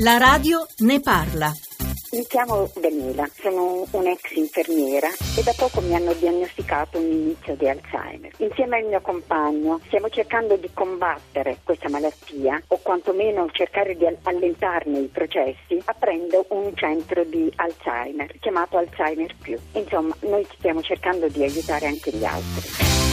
La radio ne parla. Mi chiamo Daniela, sono un'ex infermiera e da poco mi hanno diagnosticato un inizio di Alzheimer. Insieme al mio compagno stiamo cercando di combattere questa malattia o quantomeno cercare di allentarne i processi aprendo un centro di Alzheimer chiamato Alzheimer Insomma, noi stiamo cercando di aiutare anche gli altri.